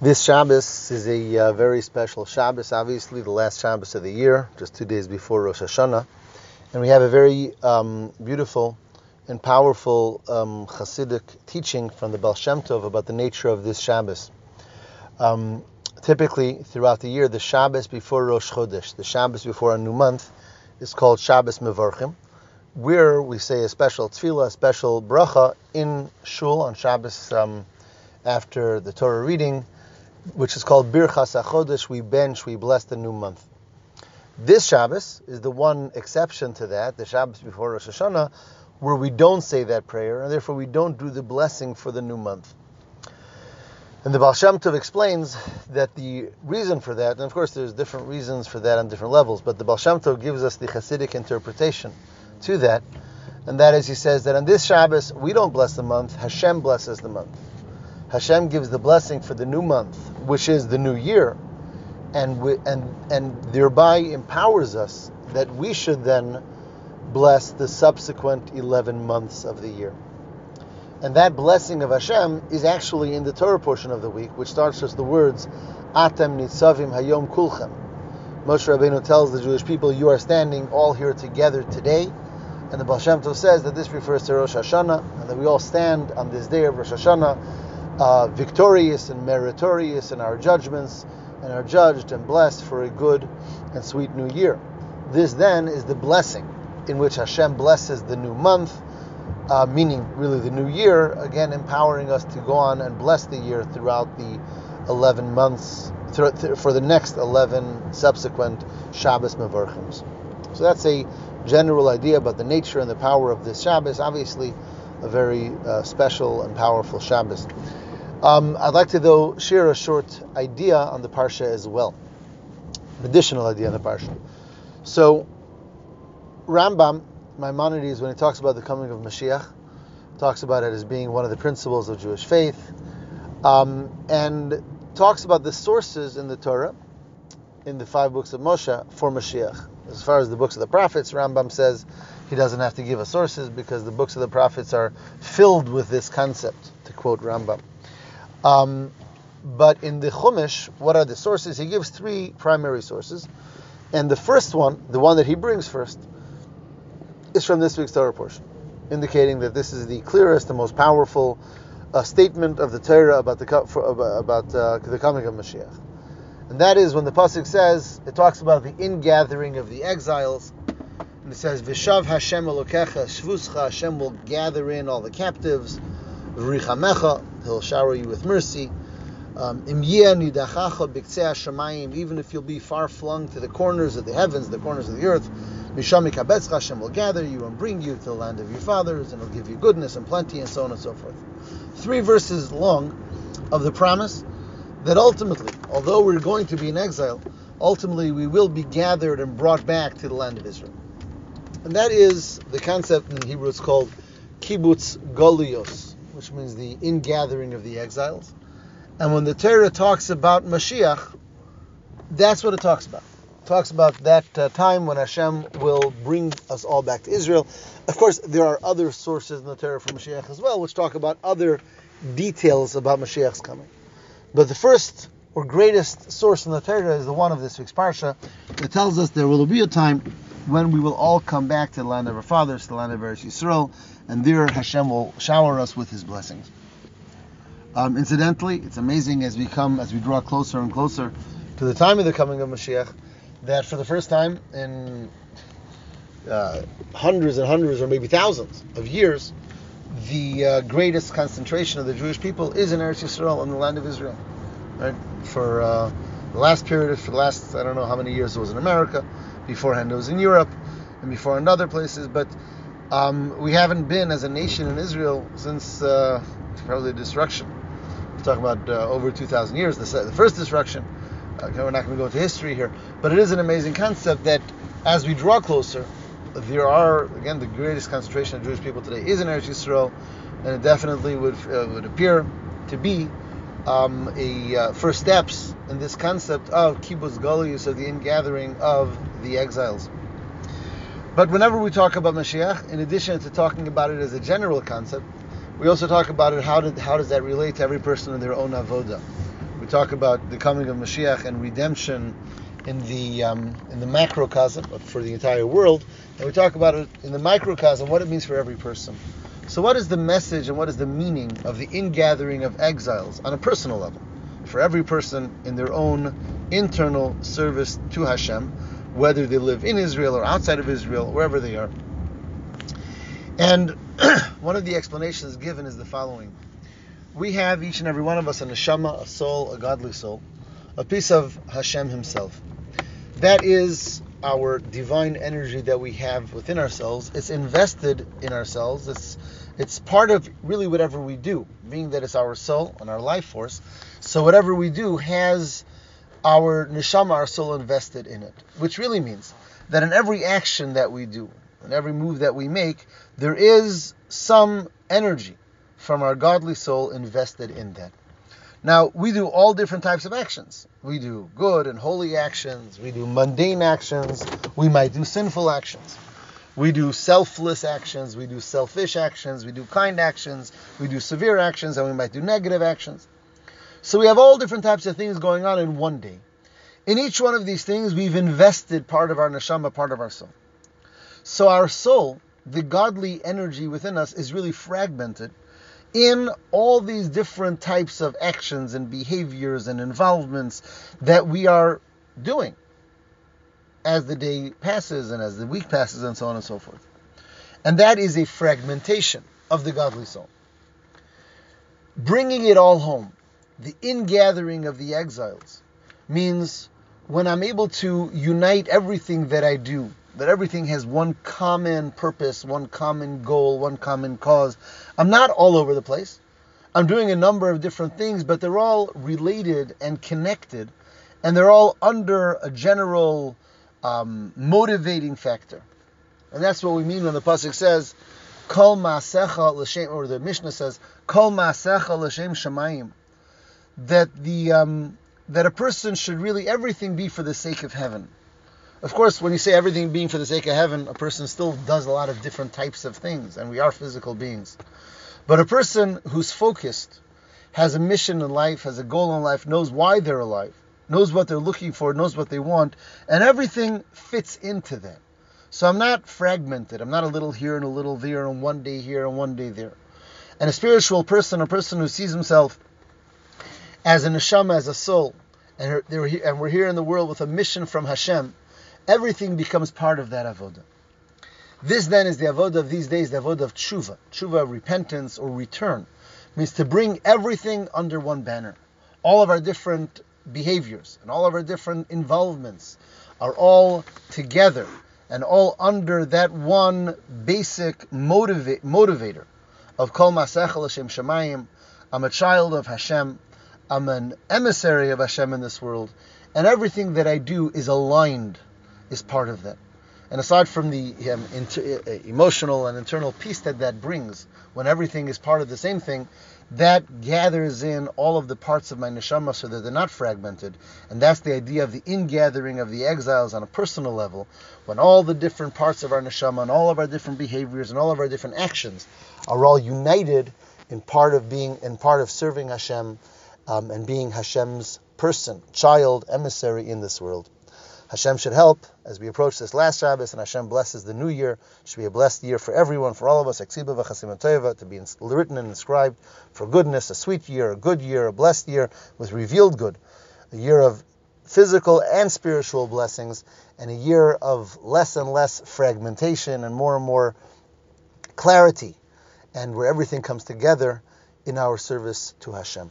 This Shabbos is a uh, very special Shabbos, obviously the last Shabbos of the year, just two days before Rosh Hashanah. And we have a very um, beautiful and powerful um, Hasidic teaching from the Baal Shem Tov about the nature of this Shabbos. Um, typically, throughout the year, the Shabbos before Rosh Chodesh, the Shabbos before a new month, is called Shabbos Mevorchim, where we say a special tefillah, a special bracha in Shul on Shabbos um, after the Torah reading, which is called Birchas HaChodesh, we bench, we bless the new month. This Shabbos is the one exception to that, the Shabbos before Rosh Hashanah, where we don't say that prayer, and therefore we don't do the blessing for the new month. And the Baal Shem Tov explains that the reason for that, and of course there's different reasons for that on different levels, but the Baal Shem Tov gives us the Hasidic interpretation to that, and that is he says that on this Shabbos we don't bless the month, Hashem blesses the month. Hashem gives the blessing for the new month, which is the new year, and we, and and thereby empowers us that we should then bless the subsequent 11 months of the year. And that blessing of Hashem is actually in the Torah portion of the week, which starts with the words, Atem nitzavim hayom kulchem. Moshe Rabbeinu tells the Jewish people, you are standing all here together today. And the Baal Shem Tov says that this refers to Rosh Hashanah, and that we all stand on this day of Rosh Hashanah uh, victorious and meritorious in our judgments and are judged and blessed for a good and sweet new year. This then is the blessing in which Hashem blesses the new month, uh, meaning really the new year, again empowering us to go on and bless the year throughout the 11 months, for the next 11 subsequent Shabbos Mevorchims. So that's a general idea about the nature and the power of this Shabbos. Obviously, a very uh, special and powerful Shabbos. Um, I'd like to, though, share a short idea on the Parsha as well, an additional idea on the Parsha. So, Rambam, Maimonides, when he talks about the coming of Mashiach, talks about it as being one of the principles of Jewish faith, um, and talks about the sources in the Torah, in the five books of Moshe, for Mashiach. As far as the books of the prophets, Rambam says he doesn't have to give us sources because the books of the prophets are filled with this concept, to quote Rambam. Um, but in the Chumash, what are the sources? He gives three primary sources. And the first one, the one that he brings first, is from this week's Torah portion, indicating that this is the clearest the most powerful uh, statement of the Torah about the for, about uh, the coming of Mashiach. And that is when the pasuk says it talks about the ingathering of the exiles, and it says Vishav Hashem Elokecha Shvuscha Hashem will gather in all the captives, V'richamecha He'll shower you with mercy. Um, even if you'll be far flung to the corners of the heavens, the corners of the earth, Hashem will gather you and bring you to the land of your fathers, and will give you goodness and plenty, and so on and so forth. Three verses long of the promise that ultimately, although we're going to be in exile, ultimately we will be gathered and brought back to the land of Israel. And that is the concept in Hebrew it's called kibbutz golios which means the ingathering of the exiles. And when the Torah talks about Mashiach, that's what it talks about. It talks about that uh, time when Hashem will bring us all back to Israel. Of course, there are other sources in the Torah for Mashiach as well, which talk about other details about Mashiach's coming. But the first or greatest source in the Torah is the one of this week's parsha that tells us there will be a time when we will all come back to the land of our fathers, the land of Eretz Yisrael, and there Hashem will shower us with His blessings. Um, incidentally, it's amazing as we come, as we draw closer and closer to the time of the coming of Mashiach, that for the first time in uh, hundreds and hundreds, or maybe thousands of years, the uh, greatest concentration of the Jewish people is in Eretz Yisrael, in the land of Israel. Right? For uh, the last period, for the last I don't know how many years it was in America, beforehand it was in Europe, and before in other places, but um, we haven't been as a nation in Israel since uh, probably the destruction. We're talking about uh, over 2,000 years, the, the first destruction. Uh, we're not going to go into history here, but it is an amazing concept that as we draw closer, there are again the greatest concentration of Jewish people today is in Eretz Yisrael, and it definitely would uh, would appear to be um, a uh, first steps in this concept of kibbutz galius of the ingathering of the exiles. But whenever we talk about Mashiach, in addition to talking about it as a general concept, we also talk about it how did how does that relate to every person in their own avoda. We talk about the coming of Mashiach and redemption in the um, in the macrocosm for the entire world, and we talk about it in the microcosm, what it means for every person. So, what is the message and what is the meaning of the ingathering of exiles on a personal level for every person in their own internal service to Hashem, whether they live in Israel or outside of Israel, wherever they are? And one of the explanations given is the following. We have each and every one of us a neshama, a soul, a godly soul, a piece of Hashem Himself. That is our divine energy that we have within ourselves. It's invested in ourselves. It's it's part of really whatever we do, being that it's our soul and our life force. So whatever we do has our neshama, our soul invested in it, which really means that in every action that we do, in every move that we make, there is some energy from our godly soul invested in that. Now, we do all different types of actions. We do good and holy actions, we do mundane actions, we might do sinful actions. We do selfless actions, we do selfish actions, we do kind actions, we do severe actions, and we might do negative actions. So we have all different types of things going on in one day. In each one of these things, we've invested part of our neshama, part of our soul. So our soul, the godly energy within us, is really fragmented in all these different types of actions and behaviors and involvements that we are doing as the day passes and as the week passes and so on and so forth. And that is a fragmentation of the godly soul. Bringing it all home, the ingathering of the exiles, means when I'm able to unite everything that I do that everything has one common purpose, one common goal, one common cause. I'm not all over the place. I'm doing a number of different things, but they're all related and connected, and they're all under a general um, motivating factor. And that's what we mean when the pasuk says, "Kol maasecha l'shem," or the Mishnah says, "Kol maasecha l'shem shemayim," that the um, that a person should really everything be for the sake of heaven. Of course, when you say everything being for the sake of heaven, a person still does a lot of different types of things, and we are physical beings. But a person who's focused, has a mission in life, has a goal in life, knows why they're alive, knows what they're looking for, knows what they want, and everything fits into that. So I'm not fragmented. I'm not a little here and a little there, and one day here and one day there. And a spiritual person, a person who sees himself as a neshama, as a soul, and, and we're here in the world with a mission from Hashem, everything becomes part of that avodah. This then is the avodah of these days, the avodah of tshuva, tshuva, repentance or return, means to bring everything under one banner. All of our different behaviors and all of our different involvements are all together and all under that one basic motiva- motivator of Kol maasecha l'shem shemayim. I'm a child of Hashem. I'm an emissary of Hashem in this world, and everything that I do is aligned is part of that. And aside from the um, inter- uh, emotional and internal peace that that brings, when everything is part of the same thing, that gathers in all of the parts of my neshama so that they're not fragmented. And that's the idea of the ingathering of the exiles on a personal level, when all the different parts of our neshama and all of our different behaviors and all of our different actions are all united in part of being in part of serving Hashem um, and being Hashem's person, child, emissary in this world. Hashem should help as we approach this last Shabbos, and Hashem blesses the new year. It should be a blessed year for everyone, for all of us, to be written and inscribed for goodness, a sweet year, a good year, a blessed year with revealed good, a year of physical and spiritual blessings, and a year of less and less fragmentation and more and more clarity, and where everything comes together in our service to Hashem.